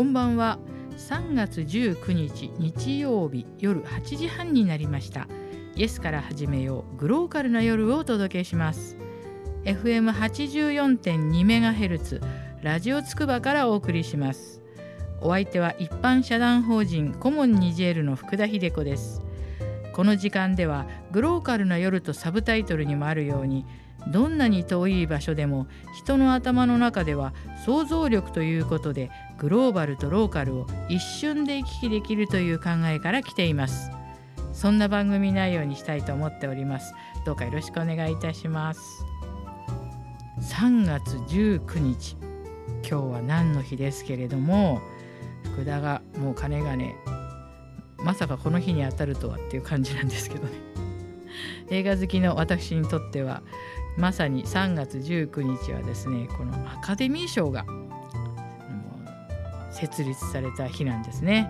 こんばんは。3月19日日曜日夜8時半になりました。イエスから始めようグローカルな夜をお届けします。FM84.2 メガヘルツラジオつくばからお送りします。お相手は一般社団法人コモンニジェールの福田秀子です。この時間ではグローカルな夜とサブタイトルにもあるようにどんなに遠い場所でも人の頭の中では想像力ということでグローバルとローカルを一瞬で行き来できるという考えから来ています。そんな番組内容にしたいと思っております。どうかよろしくお願いいたします。3月19日。今日は何の日ですけれども。福田がもう金がねまさかこの日に当たるとはっていう感じなんですけどね。映画好きの私にとってはまさに3月19日はですねこのアカデミー賞が設立された日なんですね。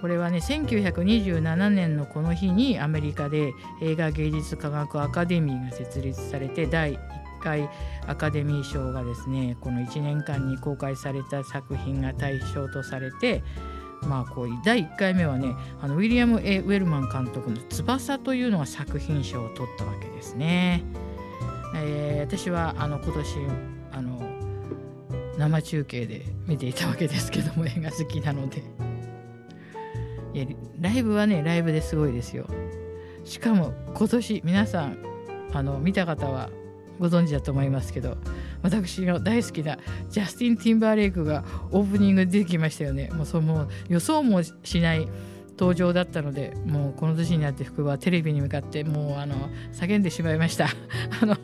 これはね1927年のこの日にアメリカで映画芸術科学アカデミーが設立されて第1回アカデミー賞がですねこの1年間に公開された作品が対象とされてまあ、こう第1回目はねあのウィリアム・エウェルマン監督の「翼」というのが作品賞を取ったわけですね。えー、私はあの今年生中継で見ていたわけですけども映画好きなので。いやライブはねライブですごいですよ。しかも今年皆さんあの見た方はご存知だと思いますけど私の大好きなジャスティン・ティンバーレイクがオープニングで出てきましたよね。もうその予想もしない登場だったのでもうこの年になって福はテレビに向かってもうあの叫んでしまいました。あの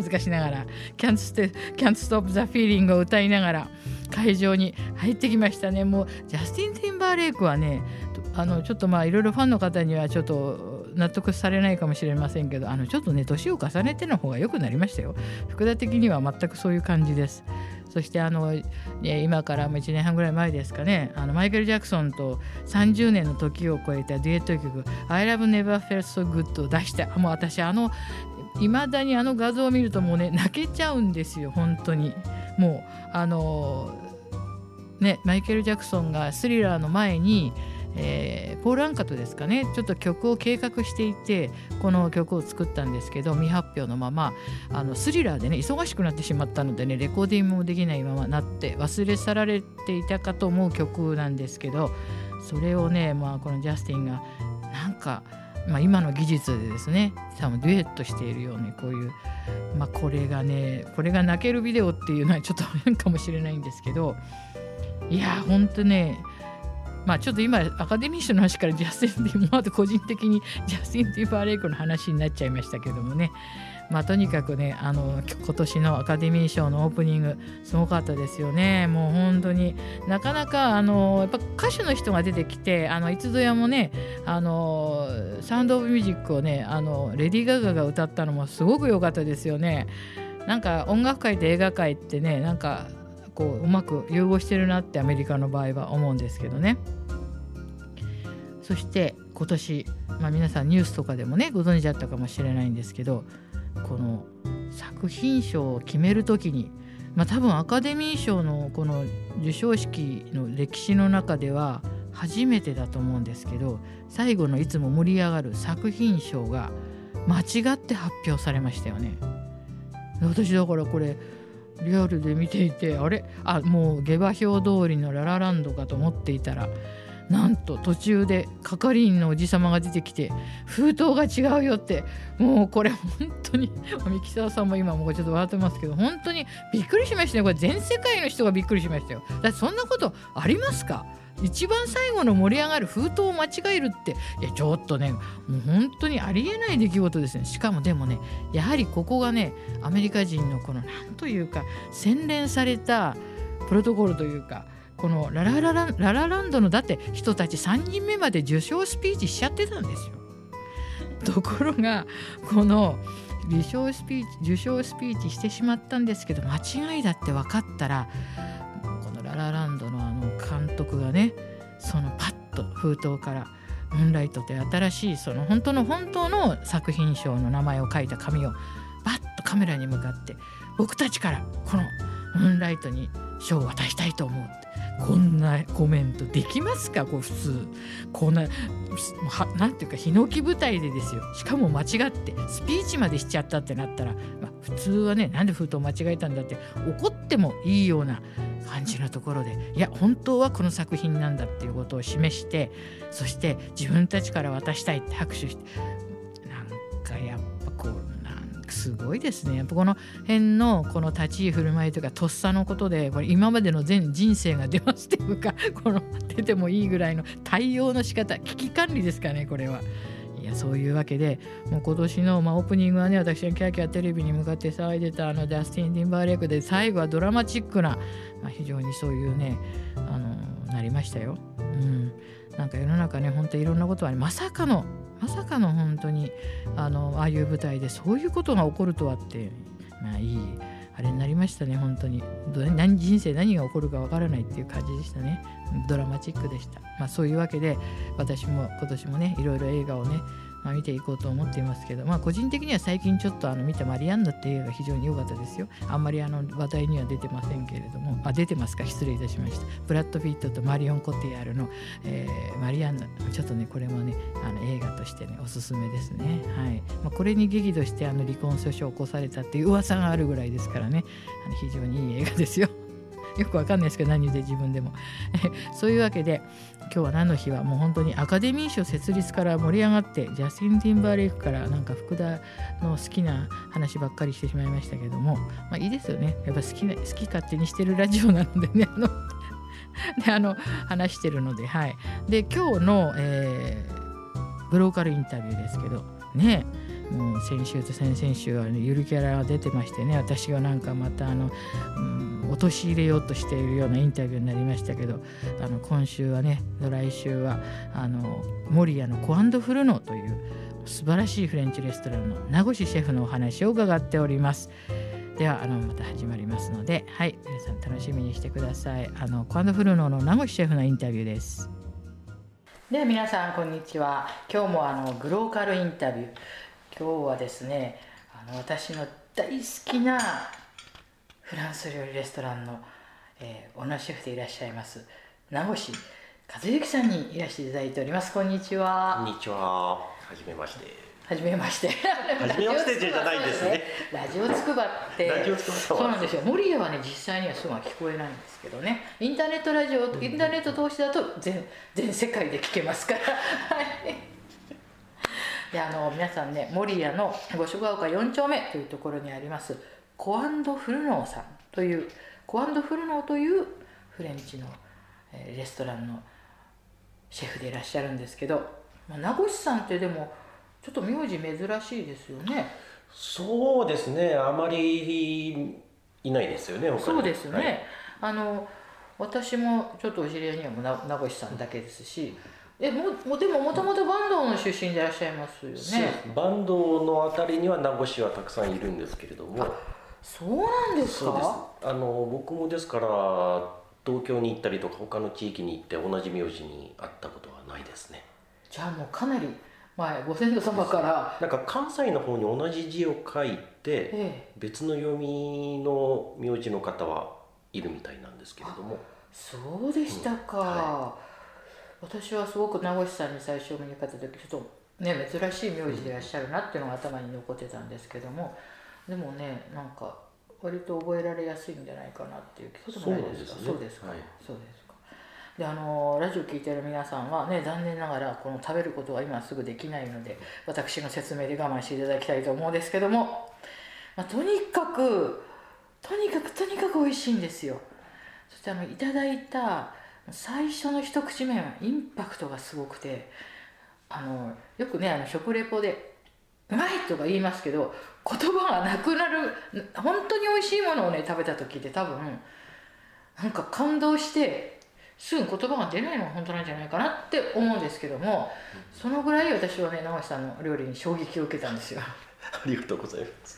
恥ずかしながら「Can't, St Can't Stop the Feeling」を歌いながら会場に入ってきましたね。もうジャスティン・ティンバーレイクはねあのちょっとまあいろいろファンの方にはちょっと納得されないかもしれませんけどあのちょっとね年を重ねての方が良くなりましたよ。福田的には全くそういう感じです。そしてあの、ね、今からも1年半ぐらい前ですかね。あのマイケル・ジャクソンと30年の時を超えたデュエット曲「I Love Never Felt So Good」を出してもう私あのいまだにあの画像を見るともうね泣けちゃうんですよ本当に。もうあのねマイケル・ジャクソンがスリラーの前にえー、ポール・アンカトですかね。ちょっと曲を計画していてこの曲を作ったんですけど未発表のままあのスリラーでね忙しくなってしまったのでねレコーディングもできないままなって忘れ去られていたかと思う曲なんですけどそれをね、まあ、このジャスティンがなんか、まあ、今の技術でですね多分デュエットしているようにこういう、まあ、これがねこれが泣けるビデオっていうのはちょっと変かもしれないんですけどいやほんとねまあちょっと今アカデミー賞の話からジャスティン・ティー、まあ、個人的にジャスティン・ティーバーレイクの話になっちゃいましたけどもねまあとにかくねあの今年のアカデミー賞のオープニングすごかったですよね。もう本当に。なかなかあのやっぱ歌手の人が出てきてあのいつぞやもねあのサウンド・オブ・ミュージックをねあのレディー・ガガが歌ったのもすごく良かったですよね。なんか音楽界と映画界ってねなんかこううまく融合してるなってアメリカの場合は思うんですけどね。そして今年、まあ、皆さんニュースとかでもねご存知だったかもしれないんですけどこの作品賞を決める時に、まあ、多分アカデミー賞のこの授賞式の歴史の中では初めてだと思うんですけど最後のいつも盛り上がる作品賞が間違って発表されましたよね。私だからこれリアルで見ていてあれ？あもう下馬評通りのララランドかと思っていたらなんと途中で係員のおじさまが出てきて封筒が違うよって。もうこれ本当に三木沢さんも今もうちょっと笑ってますけど本当にびっくりしましたねこれ全世界の人がびっくりしましたよ。だってそんなことありますか？一番最後の盛り上がる封筒を間違えるって。いやちょっとねもう本当にありえない出来事ですね。しかもでもねやはりここがねアメリカ人のこの何というか洗練されたプロトコルというかこのララララララランドのだって人たち3人目まで受賞スピーチしちゃってたんですよ。ところがこの受賞スピーチ受賞スピーチしてしまったんですけど間違いだって分かったらこのララランドのあの監督がねそのパッと封筒から「ムーンライト」という新しいその本当の本当の作品賞の名前を書いた紙をバッとカメラに向かって僕たちからこのムーンライトに賞を渡したいと思うってこんなコメントできますか？こう普通。こんな何ていうかヒノキ舞台でですよ。しかも間違ってスピーチまでしちゃったってなったら、まあ、普通はねなんで封筒間違えたんだって怒ってもいいような感じのところで。いや本当はこの作品なんだっていうことを示してそして自分たちから渡したいって拍手してなんかやっぱこうすごいですねやっぱこの辺のこの立ち居振る舞いとかとっさのことでこれ今までの全人生が出ますっていうか この出てもいいぐらいの対応の仕方危機管理ですかねこれは。いやそういうわけでもう今年の、まあ、オープニングはね私がキャーキャーテレビに向かって騒いでたあのジャスティン・ディンバーレックで最後はドラマチックな、まあ、非常にそういうねあのなりましたよ。うん、なんか世の中ね本当いろんなことはまさかのまさかの本当にあのああいう舞台でそういうことが起こるとはってまあいいあれになりましたね本当に。何人生何が起こるかわからないっていう感じでしたね。ドラマチックでした、まあ、そういうわけで私も今年もねいろいろ映画をねまあ、見ていこうと思っていますけど、まあ、個人的には最近ちょっとあの見たマリアンナっていう映画非常に良かったですよ。あんまりあの話題には出てませんけれども、あ出てますか失礼いたしました。ブラッド・フィットとマリオン・コティアルの、えー、マリアンナ、ちょっとね、これもね、あの映画としてね、おすすめですね。はいまあ、これに激怒してあの離婚訴訟を起こされたっていう噂があるぐらいですからね、あの非常にいい映画ですよ。よくわかんないですけど何で自分でも。そういうわけで今日は何の日はもう本当にアカデミー賞設立から盛り上がってジャスティン・ティンバーレイクからなんか福田の好きな話ばっかりしてしまいましたけどもまあいいですよね。やっぱ好きな好き勝手にしてるラジオなのでね あのであの話してるのではい。で今日の、えー、グローカルインタビューですけどねもう先週と先々週は、ゆるキャラが出てましてね私がなんかまたあの、うん、陥れようとしているようなインタビューになりましたけどあの今週はね来週はあの守谷のコアンドフルノという素晴らしいフレンチレストランの名越シェフのお話を伺っております。ではあのまた始まりますので、はい、皆さん楽しみにしてください。あのコアンドフルノの名越シェフのインタビューです。では皆さんこんにちは。今日もあのグローカルインタビュー。今日はですねあの私の大好きなフランス料理レストランの、えー、オーナーシェフでいらっしゃいます名越和之さんにいらしていただいておりますこんにちはこんにちははじめましてはじめまして。はじめましてじゃないですね。ラジオつくばって。ラジオつくばそうなんですよ。森屋はね、実際にはそうは聞こえないんですけどね。インターネットラジオ、インターネット通しだと全、全世界で聞けますから。はい。であの皆さんね守谷の五所川丘4丁目というところにありますコアンドフルノーさんというコアンドフルノーというフレンチの、えー、レストランのシェフでいらっしゃるんですけど、まあ、名越さんってでもちょっと名字珍しいですよね。そうですね。あまりいないですよねそうですね、はい、あの私もちょっとお知り合いにはもう名越さんだけですしえももでももともと坂東の出身でいらっしゃいますよね。坂東のあたりには名越はたくさんいるんですけれども。そうなんですか？あの僕もですから東京に行ったりとか他の地域に行って同じ名字に会ったことはないですね。じゃあもうかなり前ご先祖様から。なんか関西の方に同じ字を書いて、ええ、別の読みの名字の方はいるみたいなんですけれどもそうでしたか、うんはい私はすごく名越さんに最初見にかった時ちょっとね珍しい名字でいらっしゃるなっていうのが頭に残ってたんですけどもでもねなんか割と覚えられやすいんじゃないかなっていう気がするですか。そうですか、はい、そうですか。であのラジオ聞いてる皆さんはね残念ながらこの食べることは今すぐできないので私の説明で我慢していただきたいと思うんですけども、まあ、とにかくとにかくとにかく美味しいんですよ。そしてあのいただいた最初の一口目はインパクトがすごくてあのよくねあの食レポで「うまい!」とか言いますけど言葉がなくなる本当に美味しいものをね食べた時って多分なんか感動してすぐ言葉が出ないのが本当なんじゃないかなって思うんですけどもそのぐらい私はね長瀬さんの料理に衝撃を受けたんですよ。ありがとうございます。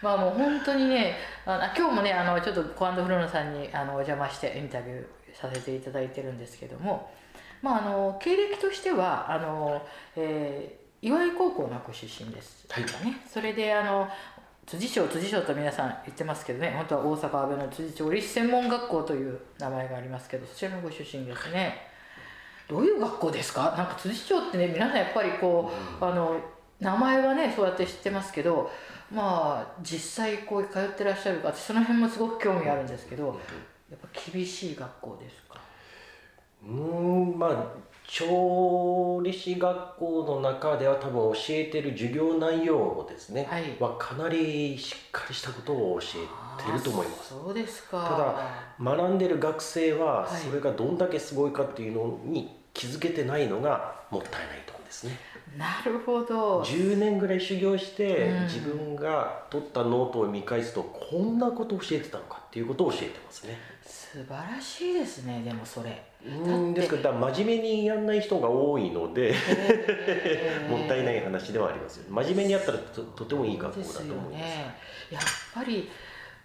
まあもう本当にねあの今日もねあのちょっとコアンドフローノさんにあのお邪魔してインタビューさせていただいてるんですけども、まあ、あの経歴としてはあの、えー、岩井高校のご出身です、はい、ね、それであの辻町辻町と皆さん言ってますけどね。本当は大阪阿部の辻町立専門学校という名前がありますけどそちらのご出身ですね。どういう学校ですか？なんか辻町ってね皆さんやっぱりこう、あの名前はねそうやって知ってますけどまあ実際こう通ってらっしゃるか私その辺もすごく興味あるんですけどやっぱ厳しい学校ですか？うんまあ調理師学校の中では多分教えてる授業内容ですね、はい、はかなりしっかりしたことを教えてると思います。そうですか。ただ学んでる学生はそれがどんだけすごいかっていうのに気づけてないのがもったいないと思うんですね。なるほど。10年ぐらい修行して、うん、自分が取ったノートを見返すとこんなことを教えてたのかっていうことを教えてますね素晴らしいですねでもそれ。うんですから真面目にやんない人が多いので もったいない話ではありますよ真面目にやったらととてもいい学校だと思います、ね、やっぱり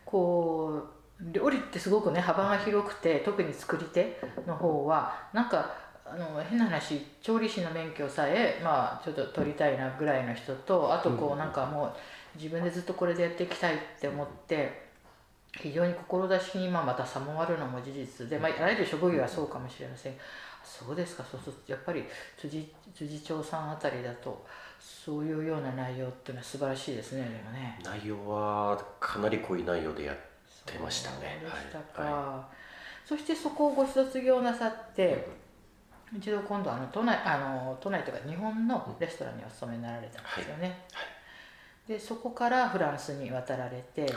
こう料理ってすごくね幅が広くて特に作り手の方はなんかあの変な話調理師の免許さえまあちょっと取りたいなぐらいの人とあとこうなんかもう自分でずっとこれでやっていきたいって思って非常に志に今また差もあるのも事実で、まあ、あらゆる職業はそうかもしれません。そうですかそうするとやっぱり辻辻長さんあたりだとそういうような内容っていうのは素晴らしいですねでもね。内容はかなり濃い内容でやってましたね。そうでしたか、はい、そしてそこをご卒業なさって、一度今度あの都内あの都内というか日本のレストランにお勤めになられたんですよね、はい。はい、でそこからフランスに渡られて、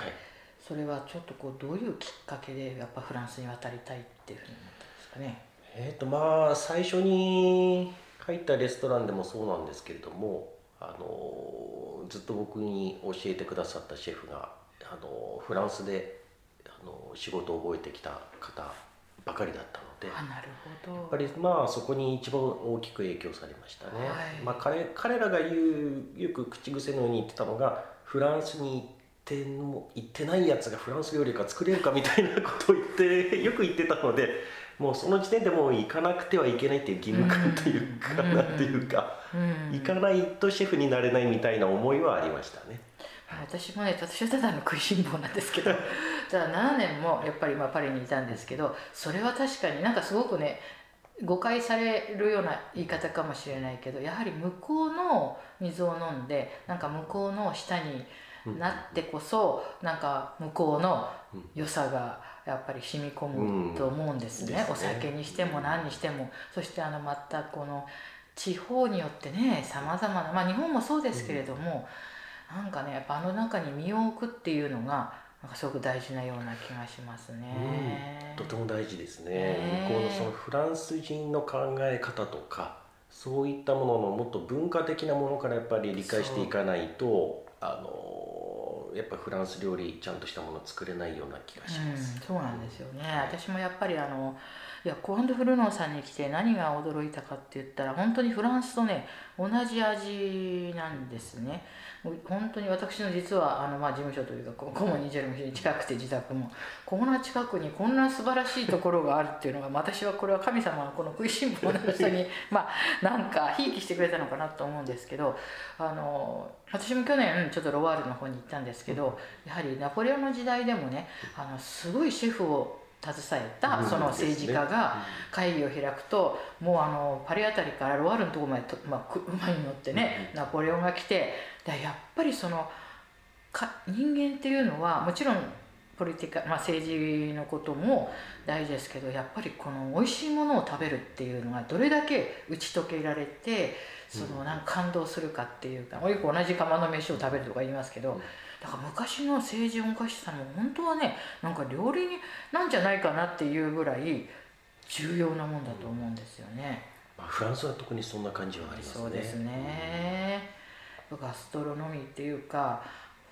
それはちょっとこうどういうきっかけでやっぱフランスに渡りたいっていうふうに思ったんですかね？えっ、ー、とまあ最初に入ったレストランでもそうなんですけれどもあのずっと僕に教えてくださったシェフがあのフランスであの仕事を覚えてきた方ばかりだったのであなるほどやっぱりまあそこに一番大きく影響されましたね。はい、まあ、彼彼らが言うよく口癖のように言ってたのがフランスに行っても行ってないやつがフランス料理が作れるかみたいなことを言ってよく言ってたのでもうその時点でもう行かなくてはいけないっていう義務感というか、うん、なんていうか、うん、行かないとシェフになれないみたいな思いはありましたね。私もね私はただの食いしん坊なんですけどただ7年もやっぱりまあパリにいたんですけどそれは確かになんかすごくね誤解されるような言い方かもしれないけどやはり向こうの水を飲んでなんか向こうの下になってこそなんか向こうの良さがやっぱり染み込むと思うんですね,、お酒にしても何にしても。そしてあのまたこの地方によってねさまざまなまあ日本もそうですけれども、うなんかねやっぱあの中に身を置くっていうのがなんかすごく大事なような気がしますね、うん、とても大事ですね、向こうのそのフランス人の考え方とかそういったもののもっと文化的なものからやっぱり理解していかないとあのやっぱフランス料理ちゃんとしたもの作れないような気がします、うん、そうなんですよね、私もやっぱりあのいやコアンドフルノーさんに来て何が驚いたかって言ったら本当にフランスとね同じ味なんですね。本当に私の実はあの、まあ、事務所というかコモニジェルも非常に近くて自宅も。こんな近くにこんな素晴らしいところがあるっていうのが私はこれは神様のこの食いしん坊の人に まあなんかひいきしてくれたのかなと思うんですけどあの私も去年ちょっとロワールの方に行ったんですけどやはりナポレオンの時代でもねあのすごいシェフを携えたその政治家が会議を開くともうあのパリ辺りからロワールのところまでと、まあ、馬に乗ってねナポレオンが来てやっぱりそのか人間っていうのはもちろんポリティカ、まあ、政治のことも大事ですけどやっぱりこの美味しいものを食べるっていうのがどれだけ打ち解けられてそのなんか感動するかっていうか、よく同じ釜の飯を食べるとか言いますけど、だから昔の政治音楽師さんも本当はねなんか料理になんじゃないかなっていうぐらい重要なもんだと思うんですよね。まあ、フランスは特にそんな感じはありますね。そうですね。ガストロノミーっていうか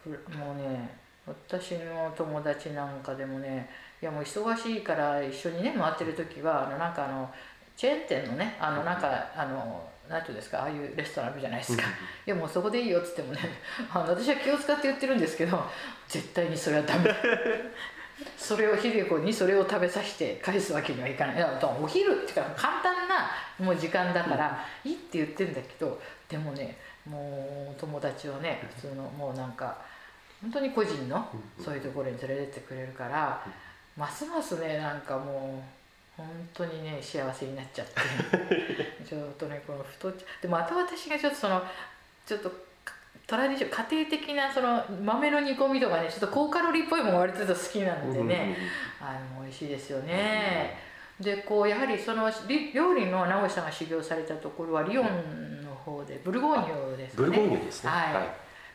もうね私の友達なんかでもねいやもう忙しいから一緒にね回ってる時はあのなんかあのチェーン店のねあのなんかあの何て言うんですかああいうレストランあるじゃないですか、いやもうそこでいいよっつってもね あの私は気を使って言ってるんですけど絶対にそれはダメ。それを秀子にそれを食べさせて返すわけにはいかない。いやお昼っていうか簡単なもう時間だから、いいって言ってるんだけどでもねもう友達はね普通のもうなんか本当に個人のそういうところに連れてってくれるから、ますますねなんかもう本当にね幸せになっちゃって。ちょっとねこの太っちゃでまた私がちょっとそのちょっとトラディション家庭的なその豆の煮込みとかねちょっと高カロリーっぽいもの割と好きなんでね、あの美味しいですよね。でこうやはりそのり料理の直井さんが修行されたところはリヨンの方でブルゴーニュですかね。ブルゴーニュですね。はい。はい。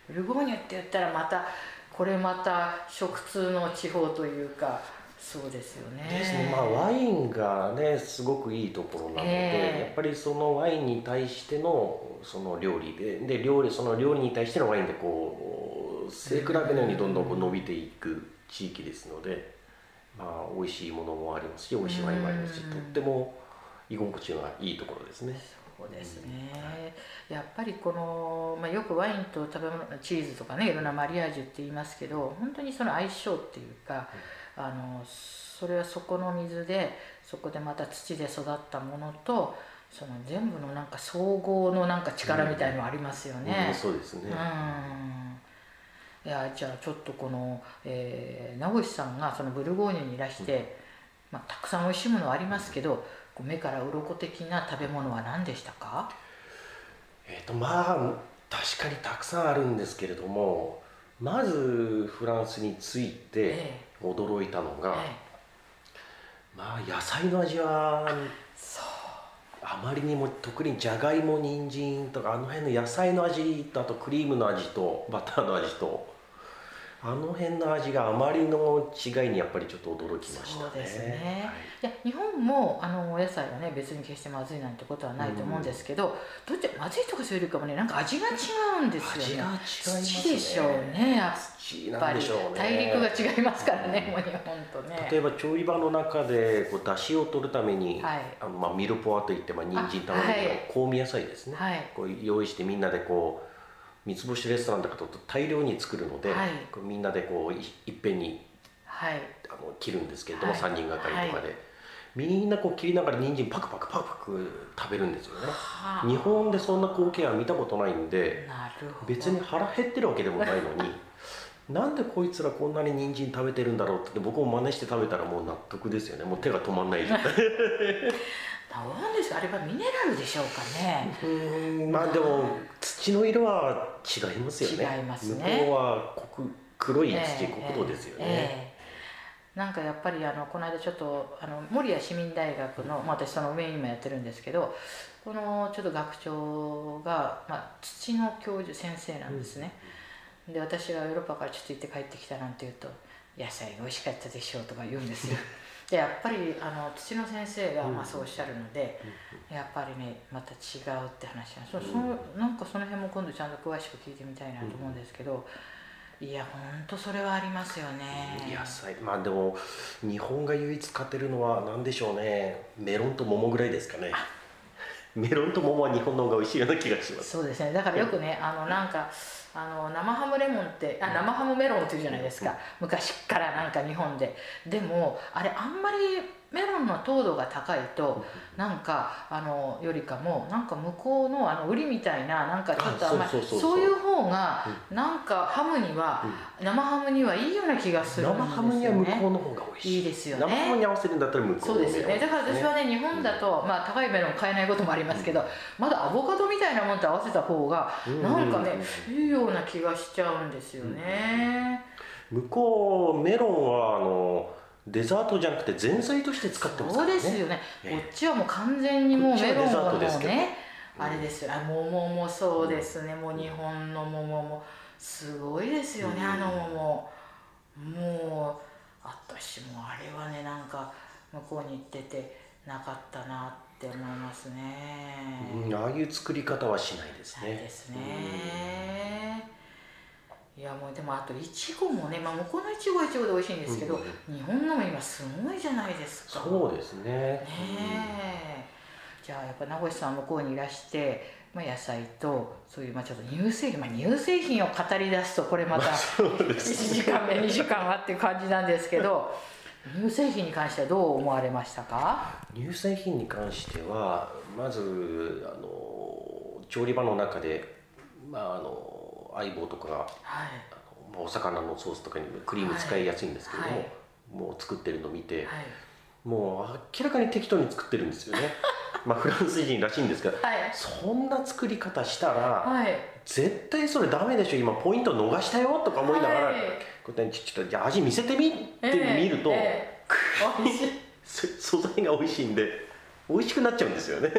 ブルゴーニュって言ったらまたこれまた食通の地方というかそうですよね。ですね、まあワインがねすごくいいところなので、ええ。やっぱりそのワインに対してのその料理でで料理その料理に対してのワインでこう背比べのようにどんどんこう伸びていく地域ですので、まあ美味しいものもありますし美味しいワインもありますし、うんとっても居心地がいいところですね。そうですね、やっぱりこの、まあ、よくワインと食べ物チーズとかねいろんなマリアージュって言いますけど本当にその相性っていうか、あのそれはそこの水でそこでまた土で育ったものとその全部のなんか総合のなんか力みたいのありますよね。うんそうですね。うんいやじゃあちょっとこの、えー名越さんがそのブルゴーニュにいらして、まあ、たくさん美味しいものはありますけど目から鱗的な食べ物は何でしたか？えーとまあ確かにたくさんあるんですけれどもまずフランスに着いてえ驚いたのが、えまあ野菜の味はあまりにも特にじゃがいも人参とかあの辺の野菜の味とあとクリームの味とバターの味とあの辺の味があまりの違いにやっぱりちょっと驚きましたね。そうですね。はい。いや日本もあのお野菜はね別に決してまずいなんてことはないと思うんですけど、どっちまずいとかそういうよりかもねなんか味が違うんですよね。味が違いますね。土でしょうねやっぱり。ね。大陸が違いますからね、もう日本とね。例えば調理場の中でこう出汁を取るために、はい。あのまあ、ミルポアといって、まあ、人参玉ねぎのはい。香味野菜ですね、はい。こう用意してみんなでこう三つ星レストランとかと大量に作るので、はい。みんなでこういいっぺんにはい。あの切るんですけれども、はい。3人がかりとかで、みんなこう切りながら人参パクパクパクパク食べるんですよね。はあ。日本でそんな光景は見たことないんで別に腹減ってるわけでもないのに なんでこいつらこんなに人参食べてるんだろうって僕も真似して食べたらもう納得ですよね。もう手が止まんない なんですかあれはミネラルでしょうかねうーん。まあでも土の色は違いますよね。違いますね。向こうは黒黒い土、ええ黒土ですよね、ええ。なんかやっぱりあのこの間ちょっとあの守谷市民大学の、まあ、私その上に今やってるんですけどこのちょっと学長が、まあ、土の教授先生なんですね、で私がヨーロッパからちょっと行って帰ってきたなんて言うと「野菜美味しかったでしょ」とか言うんですよ でやっぱりあの土の先生がまあそうおっしゃるので、やっぱりねまた違うって話なんそそのなんかその辺も今度ちゃんと詳しく聞いてみたいなと思うんですけど、いや本当それはありますよね。野菜まあでも日本が唯一買ってるのは何でしょうね。メロンと桃ぐらいですかね。メロンと桃は日本の方が美味しいような気がします。そうですね。だからよくねあのなんかあの生ハムレモンってあ生ハムメロンっていうじゃないですか。昔からなんか日本で。でもあれあんまりメロンの糖度が高いとなんかあのよりかもなんか向こうのあの売りみたいななんかちょっと甘いあそういう方がなんかハムには生ハムにはいいような気がするんですよね。生ハムには向こうの方が美味しい。いいですよね。生ハムに合わせるんだったら向こうのそうですよね。だから私はねね日本だと、まあ、高いメロン買えないこともありますけどまだアボカドみたいなもんと合わせた方がうん。なんかねいいような気がしちゃうんですよね。向こうメロンはあのデザートじゃなくて前菜として使ってますそうからねですよね。ええこっちはもう完全にもうメロンはもうね、うんあれですよ。あ桃もそうですね。もう日本の桃もすごいですよね。うんあの桃もう私もあれはねなんか向こうに行っててなかったなって思いますね。うんああいう作り方はしないですねないですね。いやもうでもあといちごもね、まあ、向こうのいちごはいちごで美味しいんですけど、日本のも今すごいじゃないですか。そうですねねえ。じゃあやっぱ名越さん向こうにいらして、まあ、野菜とそういうまあちょっと乳製品、まあ、乳製品を語り出すとこれまた1時間目2時間はっていう感じなんですけど 乳製品に関してはどう思われましたか？乳製品に関してはまずあの調理場の中で、まあ、あの相棒とかがはい。あのお魚のソースとかにクリーム使いやすいんですけども、はい。はい。もう作ってるのを見て、はい。もう明らかに適当に作ってるんですよね。まあフランス人らしいんですがはい。そんな作り方したら、はい。絶対それダメでしょ今ポイント逃したよとか思いながら、はい。こうやってちょっとじゃあ味見せてみって見ると、ええ。美味しい。そ素材が美味しいんで美味しくなっちゃうんですよね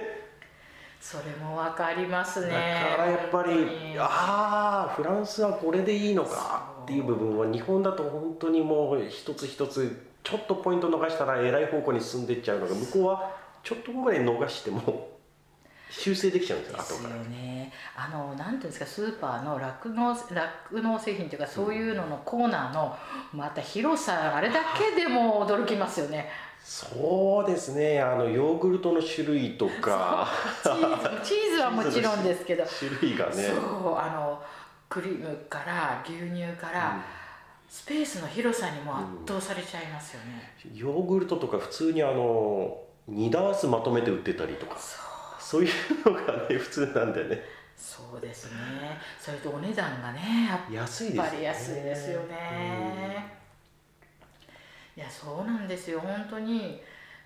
それもわかりますだねからやっぱりああフランスはこれでいいのかっていう部分は日本だと本当にもう一つ一つちょっとポイント逃したらえらい方向に進んでいっちゃうのが向こうはちょっとぐらい逃しても 修正できちゃうんですよですよ。ねあのなんていうんですかスーパーの酪農酪農製品というかそういうののコーナーのまた広さあれだけでも驚きますよねそうですね。あのヨーグルトの種類とか。チーズチーズはもちろんですけど。種類がね。そう。あのクリームから牛乳から、スペースの広さにも圧倒されちゃいますよね、ヨーグルトとか普通にあの2ダースまとめて売ってたりとか。そう。いうのがね 普通なんでね。そうですね。それとお値段がねやっ安いですよね。ぱり安いですよね、いやそうなんですよ。本当に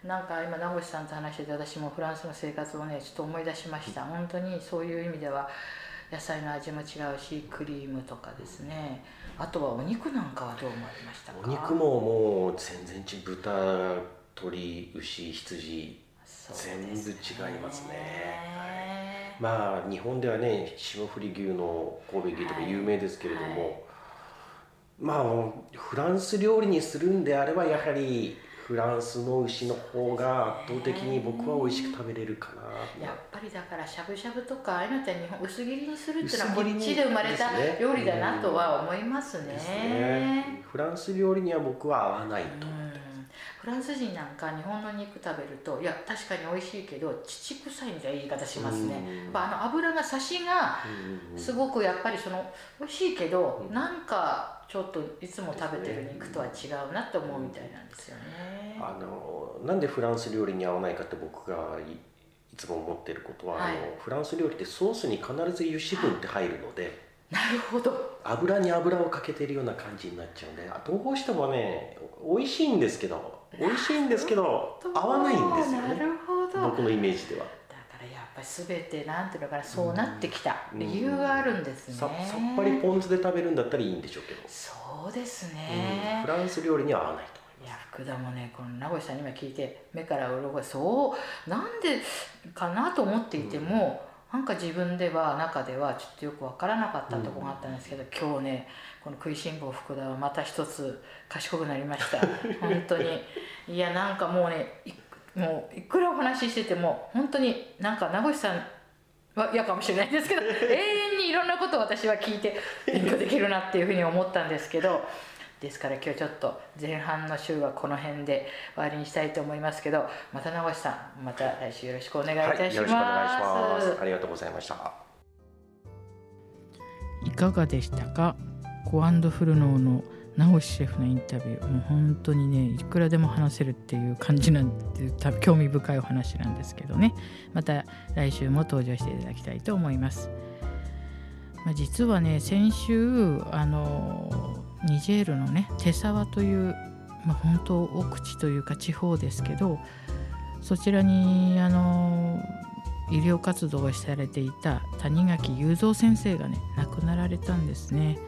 なんか今名越さんと話してて私もフランスの生活をねちょっと思い出しました。本当にそういう意味では野菜の味も違うしクリームとかですね。あとはお肉なんかはどう思われましたか？お肉ももう全然違う豚鶏牛羊全部違いますね。まあ日本ではね霜降り牛の神戸牛とか有名ですけれども、はいはいまあフランス料理にするんであればやはりフランスの牛の方が圧倒的に僕は美味しく食べれるかな。やっぱりだからしゃぶしゃぶとかああいうのって日本薄切りにするっていうのはこっちで生まれた料理だなとは思いますね。ですね。フランス料理には僕は合わないとフランス人なんか日本の肉食べるといや確かに美味しいけど乳臭いみたいな言い方しますね。うんやっぱあの油がサシがうんすごくやっぱりその美味しいけど、うんなんかちょっといつも食べてる肉とは違うなって思うみたいなんですよね。あのなんでフランス料理に合わないかって僕がいいつも思ってることは、はいあのフランス料理ってソースに必ず油脂分って入るのでなるほど。油に油をかけてるような感じになっちゃうんであどうしてもね美味しいんですけど美味しいんですけど合わないんですよね。なるほど。僕のイメージでは。だからやっぱり全てなんていうのかなそうなってきた。うん。理由があるんですね、ささっぱりポン酢で食べるんだったらいいんでしょうけど、そうですうん。ねフ、ランス料理には合わないといや福田もねこの名越さんに今聞いて目から鱗がそうなんでかなと思っていても、なんか自分では中ではちょっとよく分からなかったところがあったんですけど、今日ねこの食いしん坊福田はまた一つ賢くなりました。本当に。いやなんかもうねいもういくらお話ししてても本当になんか名越さんは嫌かもしれないですけど 永遠にいろんなことを私は聞いて 勉強できるなっていうふうに思ったんですけどですから今日ちょっと前半の週はこの辺で終わりにしたいと思いますけどまた名越さんまた来週よろしくお願いいたします。はい、よろしくお願いします。ありがとうございました。いかがでしたか？コアンドフルノーの直しシェフのインタビュー。もう本当にねいくらでも話せるっていう感じなんで興味深いお話なんですけどね。また来週も登場していただきたいと思います、まあ、実はね先週あのニジェールのねテサワという、まあ、本当奥地というか地方ですけどそちらにあの医療活動をされていた谷垣雄三先生がね亡くなられたんですね。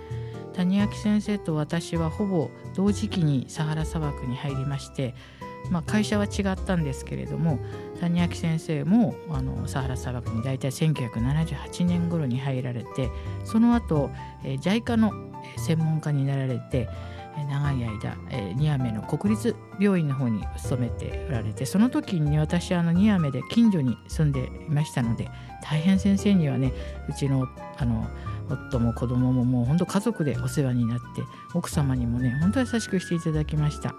谷垣先生と私はほぼ同時期にサハラ砂漠に入りまして、まあ、会社は違ったんですけれども谷垣先生もあのサハラ砂漠に大体1978年頃に入られてその後、えー JICA の専門家になられて長い間、ニアメの国立病院の方に勤めておられてその時に私あのニアメで近所に住んでいましたので大変先生にはねうちのあの夫も子供ももう本当家族でお世話になって奥様にもね本当優しくしていただきました。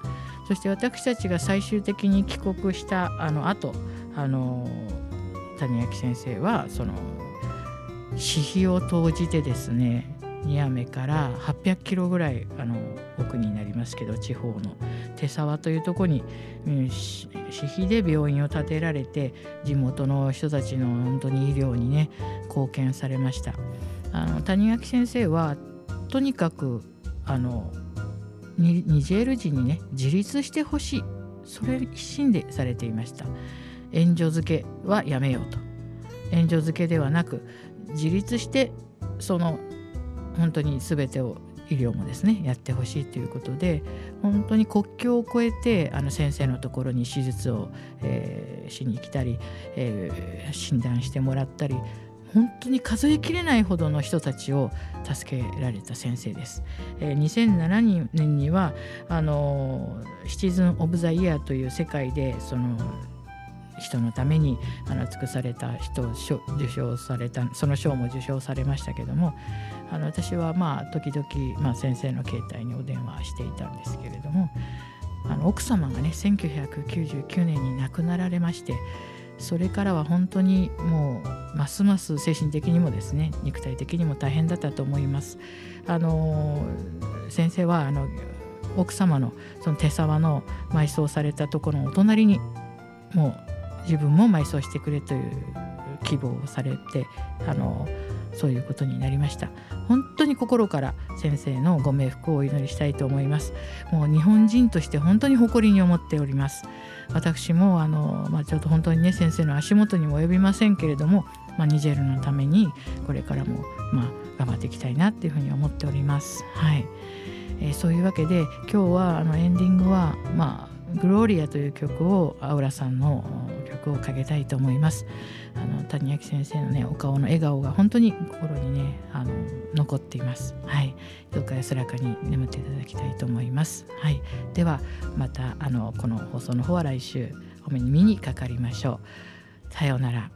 そして私たちが最終的に帰国したあの後あの谷垣先生はその私費を投じてですねニアメから800キロぐらいあの奥になりますけど地方の。手沢というところに、私費で病院を建てられて地元の人たちの本当に医療にね貢献されました。あの谷垣先生はとにかくあのニジェール人にね自立してほしい。それ一心でされていました。援助付けはやめようと。援助付けではなく自立してその本当に全てを医療もですねやってほしいということで本当に国境を越えてあの先生のところに手術を、えー、しに来たり、えー、診断してもらったり本当に数えきれないほどの人たちを助けられた先生です。えー、2007年にはあのシチズン・オブ・ザ・イヤーという世界でその人のためにあの尽くされた人を受賞されたその賞も受賞されましたけどもあの私はまあ時々、まあ、先生の携帯にお電話していたんですけれどもあの奥様がね1999年に亡くなられましてそれからは本当にもうますます精神的にもですね肉体的にも大変だったと思います。あの先生はあの奥様のその手沢の埋葬されたところのお隣にもう自分も埋葬してくれという希望をされてあのそういうことになりました。本当に心から先生のご冥福をお祈りしたいと思います。もう日本人として本当に誇りに思っております。私もあの、まあ、ちょっと本当にね先生の足元にも及びませんけれども、まあ、ニジェールのためにこれからも、まあ、頑張っていきたいなっていうふうに思っております。はい、えー、そういうわけで今日はあのエンディングはまあグローリアという曲をアウラさんの曲をかけたいと思います。あの谷垣先生のねお顔の笑顔が本当に心にねあの残っています。はい、どうか安らかに眠っていただきたいと思います。はい、ではまたあのこの放送の方は来週お目に見にかかりましょう。さようなら。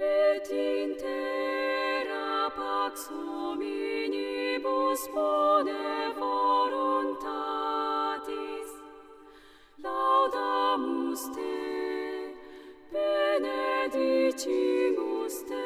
et in terra pax omnia. quibus bone voluntatis. Laudamus te benedicimus te.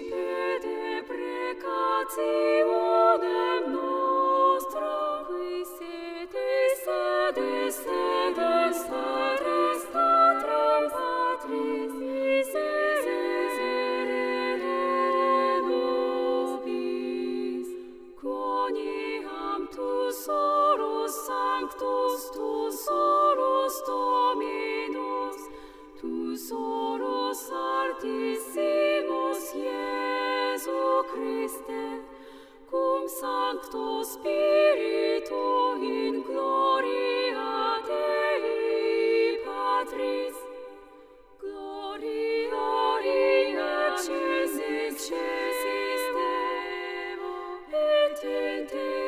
principe precationem nostrum, qui sedes, sedes, sedes, sedes, patrem patris, miserere nobis, quoniam tu solus sanctus, tu sorus dominus, tu sorus artis Jesu Christe, cum Sancto Spiritu in gloria Dei Patris, gloria in excesis Deo, et in Deo,